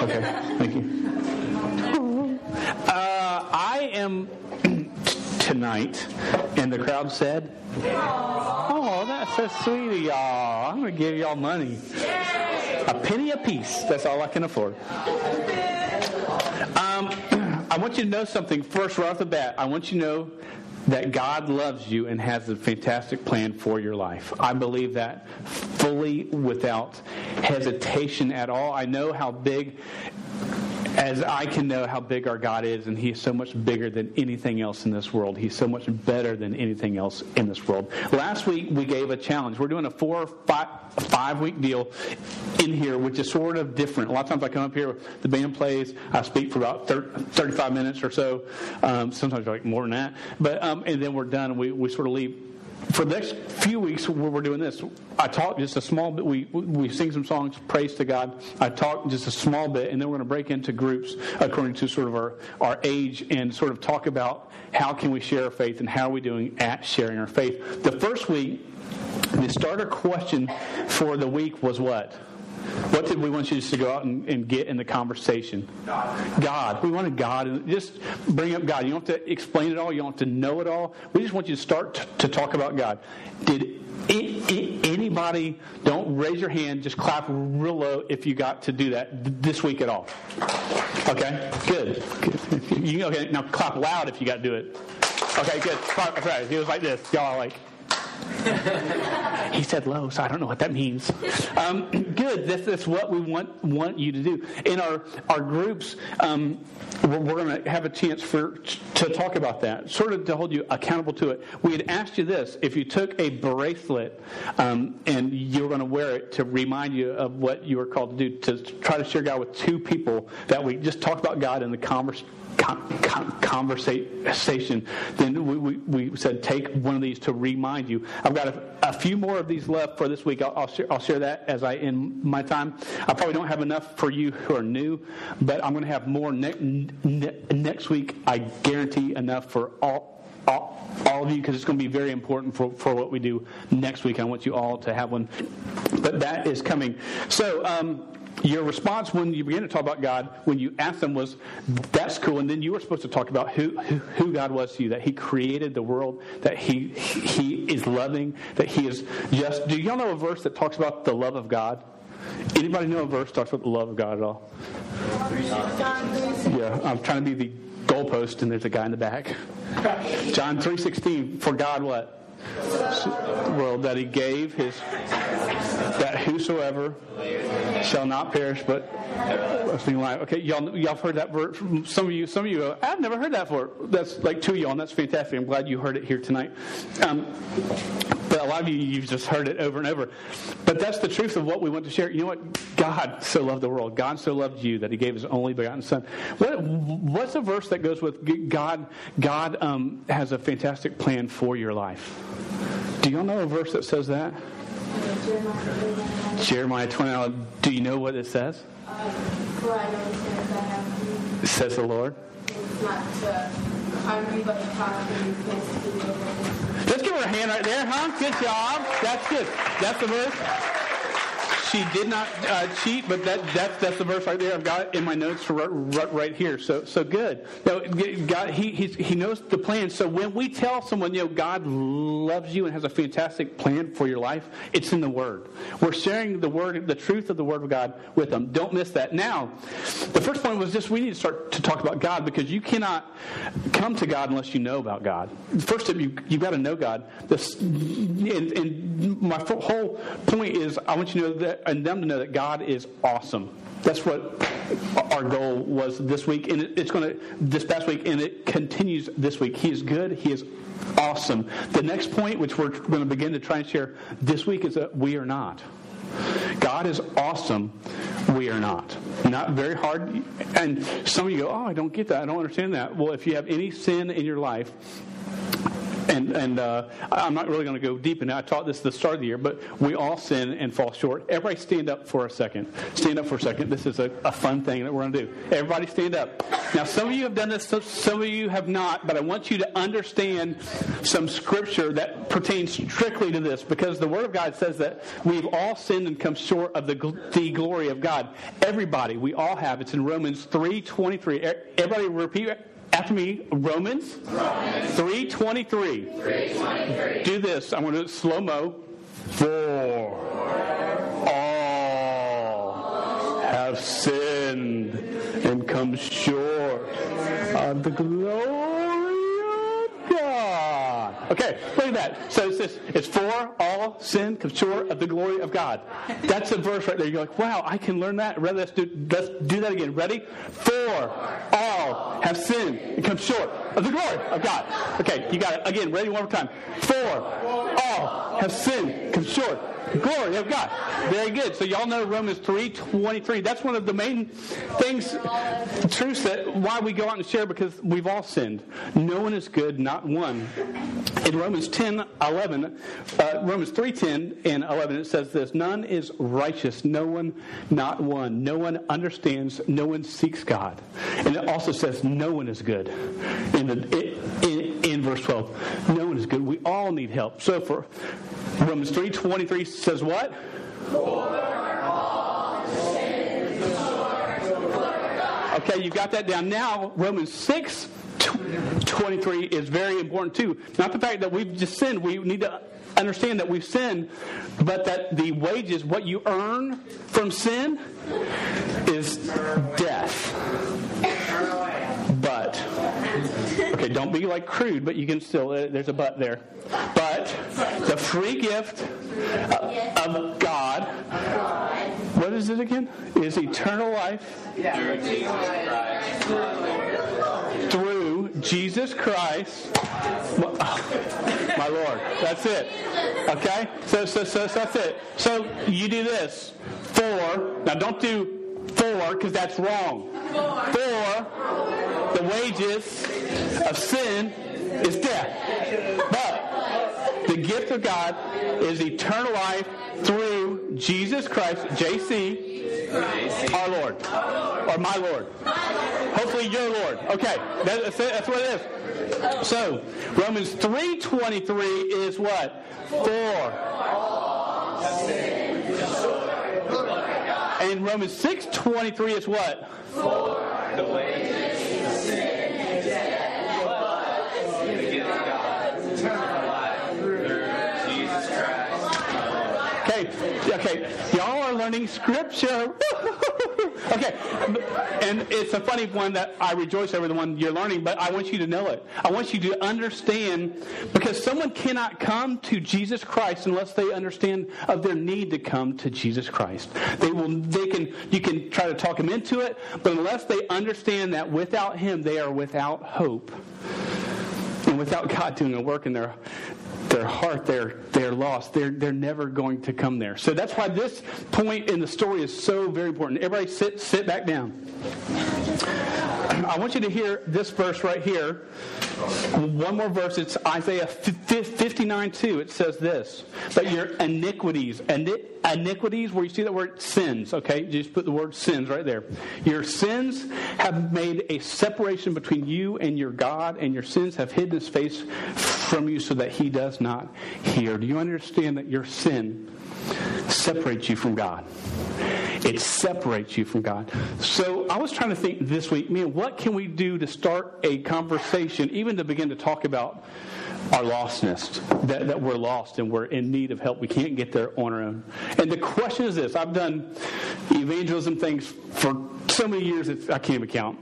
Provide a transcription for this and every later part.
Okay, thank you. Uh, I am tonight, and the crowd said, "Oh, that's so sweet of y'all. I'm going to give y'all money, a penny a piece. That's all I can afford." Um, I want you to know something first, right off the bat. I want you to know that God loves you and has a fantastic plan for your life. I believe that fully without hesitation at all. I know how big as I can know how big our God is, and He's so much bigger than anything else in this world. He's so much better than anything else in this world. Last week we gave a challenge. We're doing a four or five, five week deal in here, which is sort of different. A lot of times I come up here, the band plays, I speak for about 30, 35 minutes or so, um, sometimes like more than that, but um, and then we're done. And we we sort of leave for the next few weeks we're doing this. I talk just a small bit. We, we sing some songs praise to god. I talk just a small bit and then we're going to break into groups according to sort of our, our age and sort of talk about how can we share our faith and how are we doing at sharing our faith. The first week the starter question for the week was what what did we want you to go out and, and, get in the conversation? God. God. We wanted God. And just bring up God. You don't have to explain it all. You don't have to know it all. We just want you to start t- to talk about God. Did anybody, don't raise your hand, just clap real low if you got to do that this week at all. Okay? Good. You, okay, now clap loud if you got to do it. Okay, good. That's right. He was like this. Y'all are like, he said low, so I don't know what that means. Um, good. This is what we want want you to do. In our our groups, um, we're, we're going to have a chance for to talk about that, sort of to hold you accountable to it. We had asked you this: if you took a bracelet um, and you were going to wear it to remind you of what you were called to do, to try to share God with two people that we just talk about God in the conversation then we, we, we, said take one of these to remind you. I've got a, a few more of these left for this week. I'll, I'll, share, I'll share that as I end my time. I probably don't have enough for you who are new, but I'm going to have more ne- ne- next week. I guarantee enough for all, all, all of you because it's going to be very important for, for what we do next week. I want you all to have one. But that is coming. So, um, your response when you began to talk about God, when you asked them was, that's cool. And then you were supposed to talk about who, who, who, God was to you, that he created the world, that he, he is loving, that he is just. Do y'all know a verse that talks about the love of God? Anybody know a verse that talks about the love of God at all? Yeah, I'm trying to be the goalpost and there's a guy in the back. John 3.16, for God what? Well, that he gave his, that whosoever shall not perish, but life. Okay, y'all, y'all heard that verse. Some of you, some of you, go, I've never heard that before. That's like two of y'all, and that's fantastic. I'm glad you heard it here tonight. Um, but a lot of you, you've just heard it over and over. But that's the truth of what we want to share. You know what? God so loved the world. God so loved you that He gave His only begotten Son. What, what's a verse that goes with God? God um, has a fantastic plan for your life. Do y'all know a verse that says that? Jeremiah 20. Do you know what it says? Says the Lord. Let's give her a hand right there, huh? Good job. That's good. That's the verse she did not uh, cheat, but that, that's, that's the verse right there. I've got in my notes right, right, here. So, so good. Now, God, he, he knows the plan. So when we tell someone, you know, God loves you and has a fantastic plan for your life, it's in the Word. We're sharing the Word, the truth of the Word of God with them. Don't miss that. Now, the first point was just we need to start to talk about God because you cannot come to God unless you know about God. First step, you, you've got to know God. This, and, and my whole point is I want you to know that and them to know that God is awesome. That's what our goal was this week, and it's going to this past week, and it continues this week. He is good. He is awesome. The next point, which we're going to begin to try and share this week, is that we are not. God is awesome. We are not. Not very hard. And some of you go, "Oh, I don't get that. I don't understand that." Well, if you have any sin in your life, and and uh, I'm not really going to go deep in it. I taught this at the start of the year, but we all sin and fall short. Everybody stand up for a second. Stand up for a second. This is a, a fun thing that we're going to do. Everybody stand up. Now, some of you have done this, some of you have not, but I want you to understand some scripture that pertains strictly to this because the Word of God says that we've all sinned and come short of the, the glory of God. Everybody, we all have. It's in Romans 3.23. Everybody repeat after me, Romans, Romans. 3.23. Do this. I'm going to do it slow-mo. For all have sinned and come short of the glory of God. Okay, look at that. So it's this. It's for all sin come short of the glory of God. That's a verse right there. You're like, wow, I can learn that. Ready? Let's do, let's do that again. Ready? For all have sinned and come short of the glory of God. Okay, you got it. Again, ready? One more time. For all have sinned, come short Glory of God. Very good. So y'all know Romans 3.23. That's one of the main things, truths that why we go out and share because we've all sinned. No one is good, not one. In Romans 10, 11, uh, Romans 3.10 and 11, it says this, None is righteous, no one, not one. No one understands, no one seeks God. And it also says no one is good. In, the, in, in verse 12, no one is good. We all need help. So for Romans 3.23 says what? Okay, you've got that down. Now, Romans 6 23 is very important too. Not the fact that we've just sinned. We need to understand that we've sinned, but that the wages, what you earn from sin, is death. But, okay, don't be like crude, but you can still, uh, there's a but there. But the free gift of God, what is it again? Is eternal life Jesus Christ, my Lord. That's it. Okay? So, so, so, so that's it. So you do this. For, now don't do for because that's wrong. For the wages of sin is death. But gift of God is eternal life through Jesus Christ, JC, our Lord, or my Lord. Hopefully, your Lord. Okay, that's, that's what it is. So, Romans 3.23 is what? For. And Romans 6.23 is what? For the wages Okay, y'all are learning scripture. okay, and it's a funny one that I rejoice over the one you're learning, but I want you to know it. I want you to understand because someone cannot come to Jesus Christ unless they understand of their need to come to Jesus Christ. They will. They can. You can try to talk them into it, but unless they understand that without Him they are without hope and without God doing a work in their their heart, they're, they're lost. They're, they're never going to come there. So that's why this point in the story is so very important. Everybody sit, sit back down. I want you to hear this verse right here. One more verse. It's Isaiah 59 2. It says this. But your iniquities, iniquities, where you see that word sins, okay? You just put the word sins right there. Your sins have made a separation between you and your God, and your sins have hidden his face from you so that he does not hear. Do you understand that your sin separates you from God? It separates you from God. So I was trying to think this week, man, what can we do to start a conversation, even to begin to talk about our lostness, that, that we're lost and we're in need of help. We can't get there on our own. And the question is this I've done evangelism things for so many years, I can't even count.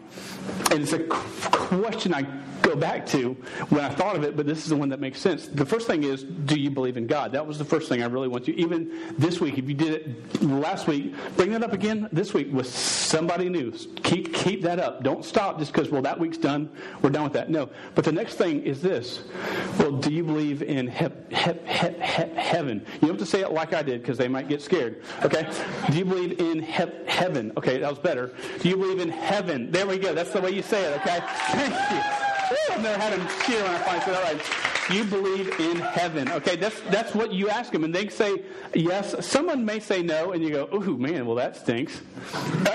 And it's a question I go back to when I thought of it, but this is the one that makes sense. The first thing is, do you believe in God? That was the first thing I really want you. Even this week, if you did it last week, bring that up again this week with somebody new. Keep keep that up. Don't stop just because well that week's done. We're done with that. No. But the next thing is this. Well, do you believe in he- he- he- heaven? You don't have to say it like I did because they might get scared. Okay. Do you believe in heaven? Okay, that was better. Do you believe in heaven? There we go. That's the way you say it. Okay. Thank you. I've never had him cheer when I finally said that right. you believe in heaven? Okay, that's that's what you ask them, and they say yes. Someone may say no, and you go, "Ooh, man, well that stinks."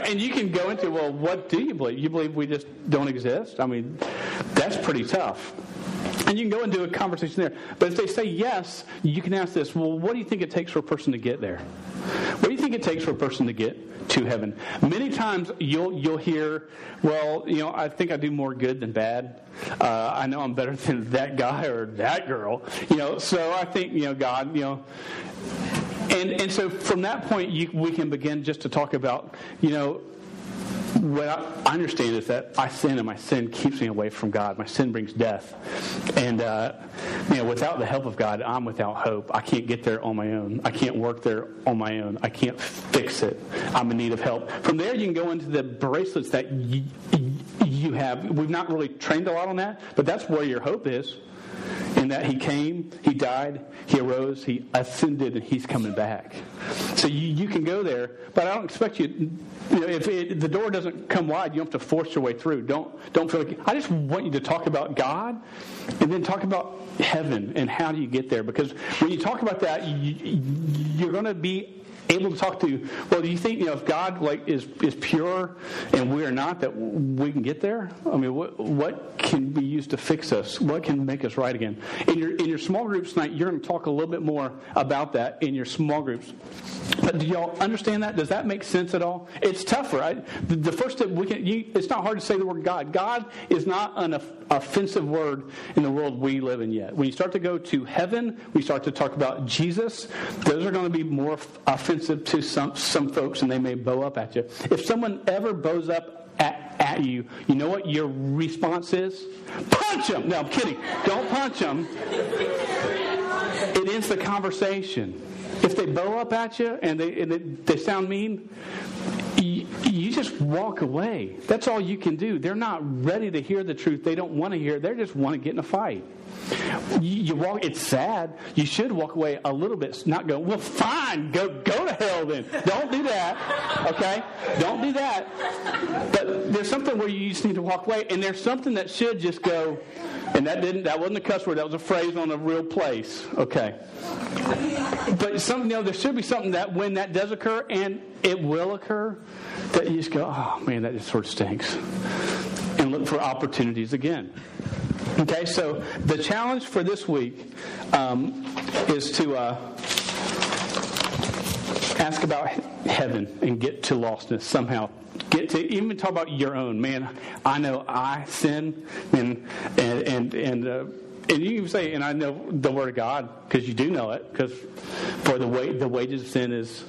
And you can go into, "Well, what do you believe? You believe we just don't exist?" I mean, that's pretty tough. And you can go into a conversation there. But if they say yes, you can ask this well, what do you think it takes for a person to get there? What do you think it takes for a person to get to heaven? Many times you'll, you'll hear, well, you know, I think I do more good than bad. Uh, I know I'm better than that guy or that girl. You know, so I think, you know, God, you know. And, and so from that point, you, we can begin just to talk about, you know, what I understand is that I sin, and my sin keeps me away from God. My sin brings death, and uh, you know, without the help of God, I'm without hope. I can't get there on my own. I can't work there on my own. I can't fix it. I'm in need of help. From there, you can go into the bracelets that you, you have. We've not really trained a lot on that, but that's where your hope is in that he came, he died, he arose, he ascended, and he's coming back. So you, you can go there, but I don't expect you. You know, if it, the door doesn't come wide, you don't have to force your way through. Don't don't feel like I just want you to talk about God, and then talk about heaven and how do you get there. Because when you talk about that, you, you're going to be able to talk to, well, do you think, you know, if God like is, is pure and we are not, that we can get there? I mean, what, what can be used to fix us? What can make us right again? In your, in your small groups tonight, you're going to talk a little bit more about that in your small groups. But do y'all understand that? Does that make sense at all? It's tough, right? The first step we can, you, it's not hard to say the word God. God is not an offensive word in the world we live in yet. When you start to go to heaven, we start to talk about Jesus. Those are going to be more offensive to some, some folks, and they may bow up at you. If someone ever bows up at, at you, you know what your response is? Punch them! No, I'm kidding. Don't punch them. It ends the conversation. If they bow up at you and they, and they, they sound mean, you, you just walk away. That's all you can do. They're not ready to hear the truth. They don't want to hear. They just want to get in a fight. You, you, walk. It's sad. You should walk away a little bit. Not go. Well, fine. Go go to hell then. Don't do that. Okay. Don't do that. But there's something where you just need to walk away, and there's something that should just go. And that didn't. That wasn't a cuss word. That was a phrase on a real place. Okay. But something. you know, there should be something that when that does occur, and it will occur, that you just go, oh man, that just sort of stinks, and look for opportunities again. Okay, so the challenge for this week um, is to uh, ask about heaven and get to lostness somehow. Get to even talk about your own man. I know I sin, and and and and. Uh, and you can say, and I know the word of God because you do know it. Because for the way the wages of sin is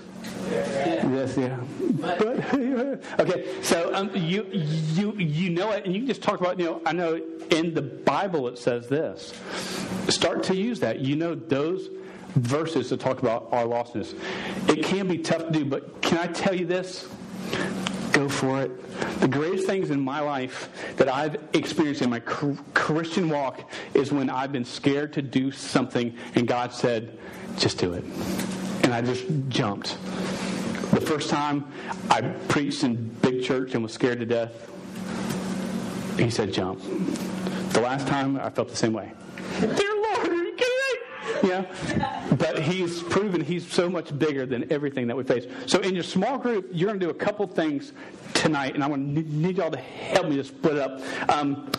Yes, yeah. But okay, so um, you you you know it, and you can just talk about you know. I know in the Bible it says this. Start to use that. You know those verses to talk about our lostness. It can be tough to do, but can I tell you this? Go for it. The greatest things in my life that I've experienced in my Christian walk is when I've been scared to do something and God said, just do it and I just jumped. The first time I preached in big church and was scared to death, he said, jump. The last time I felt the same way. Dear Lord, are you kidding? Yeah. But he's proven he's so much bigger than everything that we face. So in your small group, you're going to do a couple things tonight, and I'm going to need y'all to help me to split up. Um,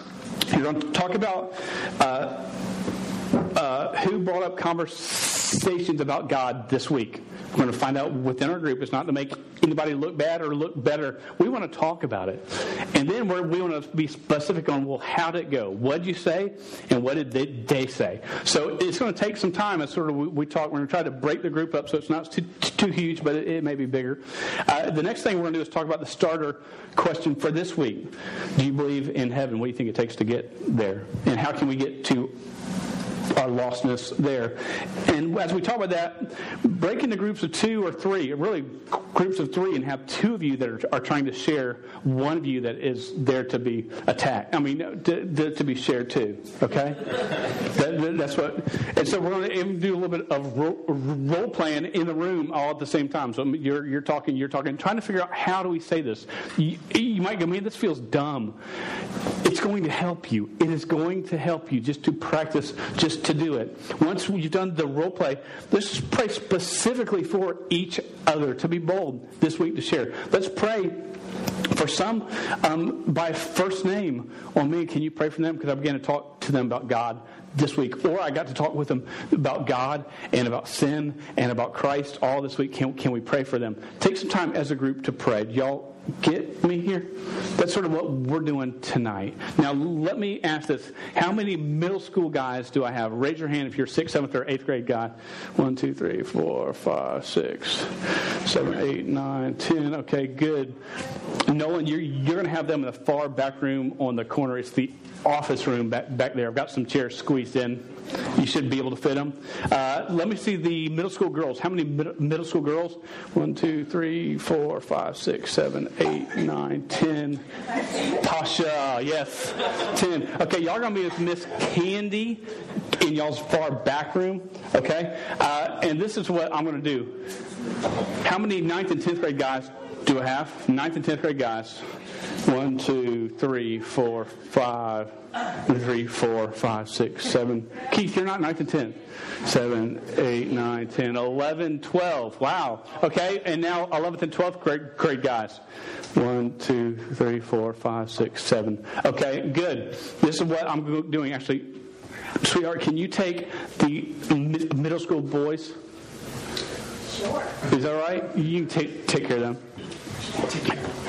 you're going to talk about uh, uh, who brought up conversations about God this week. We're going to find out within our group. It's not to make anybody look bad or look better. We want to talk about it. And then we want to be specific on, well, how did it go? What did you say? And what did they, they say? So it's going to take some time. As sort of we, we talk, we're going to try to break the group up so it's not too, too huge, but it, it may be bigger. Uh, the next thing we're going to do is talk about the starter question for this week. Do you believe in heaven? What do you think it takes to get there? And how can we get to our lostness there. And as we talk about that, break into groups of two or three, really groups of three, and have two of you that are, are trying to share, one of you that is there to be attacked. I mean, to, to, to be shared too. Okay, that, that's what. And so we're going to do a little bit of role, role playing in the room all at the same time. So you're you're talking, you're talking, trying to figure out how do we say this. You, you might go, man, this feels dumb. It's going to help you. It is going to help you just to practice, just to do it. Once you've done the role play, let's pray specifically for each other to be bold this week to share. Let's pray for some um, by first name on me. Can you pray for them? Because I began to talk to them about God this week. Or I got to talk with them about God and about sin and about Christ all this week. Can, can we pray for them? Take some time as a group to pray. Y'all get me here? That's sort of what we're doing tonight. Now, let me ask this. How many middle school guys do I have? Raise your hand if you're sixth, seventh, or eighth grade guy. One, two, three, four, five, six, seven, eight, nine, ten. Okay, good. Nolan, you're, you're going to have them in the far back room on the corner. It's the office room back, back there. I've got some chairs squeezed in. You should be able to fit them. Uh, let me see the middle school girls. How many mid- middle school girls? One, two, three, four, five, six, seven, eight, nine, ten. Tasha, yes, ten. Okay, y'all are gonna be with Miss Candy in y'all's far back room. Okay, uh, and this is what I'm gonna do. How many ninth and tenth grade guys do I have? Ninth and tenth grade guys. One, two, three, four, five, three, four, five, six, seven. Keith, you're not ninth and tenth. Seven, eight, nine, ten, eleven, twelve. Wow. Okay, and now eleventh and twelfth grade, grade guys. One, two, three, four, five, six, seven. Okay, good. This is what I'm doing. Actually, sweetheart, can you take the middle school boys? Sure. Is that right? You can take take care of them.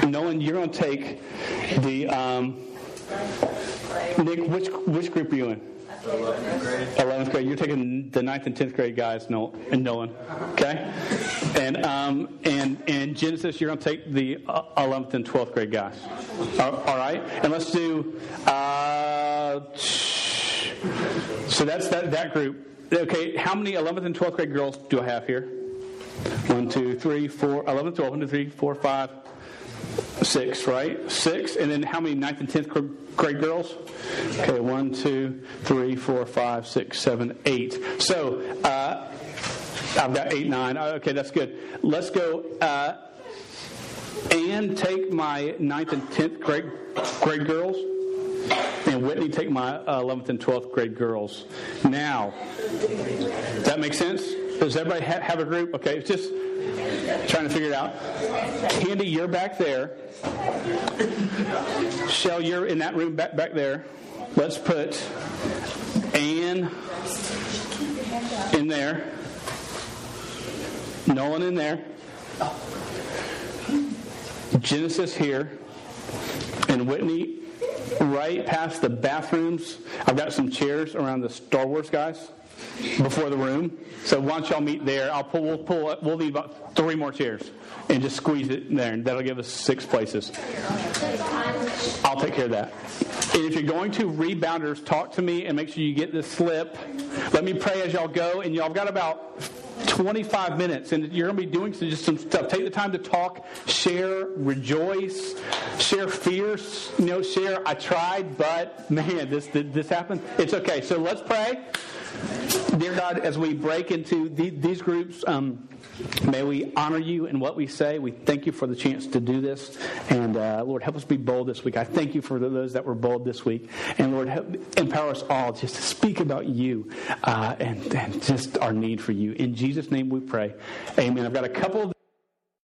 Nolan, you're going to take the um, Nick. Which which group are you in? 11th grade. 11th grade. You're taking the 9th and 10th grade guys, Nolan, and Nolan. Okay, and um, and and Genesis, you're going to take the 11th and 12th grade guys. All, all right, and let's do. Uh, so that's that that group. Okay, how many 11th and 12th grade girls do I have here? 1, 2, 3, 4, 11, 12, 1, 2, 3, 4, 5, 6, right? 6. And then how many 9th and 10th grade girls? Okay, 1, 2, 3, 4, 5, 6, 7, 8. So uh, I've got 8, 9. Okay, that's good. Let's go. Uh, and take my 9th and 10th grade, grade girls. And Whitney take my 11th and 12th grade girls. Now, does that make sense? Does everybody ha- have a group? Okay, just trying to figure it out. Candy, you're back there. Shell, you're in that room back, back there. Let's put Anne in there. Nolan in there. Genesis here. And Whitney right past the bathrooms. I've got some chairs around the Star Wars guys before the room. So don't y'all meet there? I'll pull. We'll pull. We'll need about three more chairs and just squeeze it there, and that'll give us six places. I'll take care of that. And if you're going to rebounders, talk to me and make sure you get this slip. Let me pray as y'all go, and y'all got about 25 minutes, and you're going to be doing some, just some stuff. Take the time to talk, share, rejoice, share fears. You know, share. I tried, but man, this this happened. It's okay. So let's pray. Dear God, as we break into the, these groups, um, may we honor you in what we say. We thank you for the chance to do this. And uh, Lord, help us be bold this week. I thank you for those that were bold this week. And Lord, help, empower us all just to speak about you uh, and, and just our need for you. In Jesus' name we pray. Amen. I've got a couple of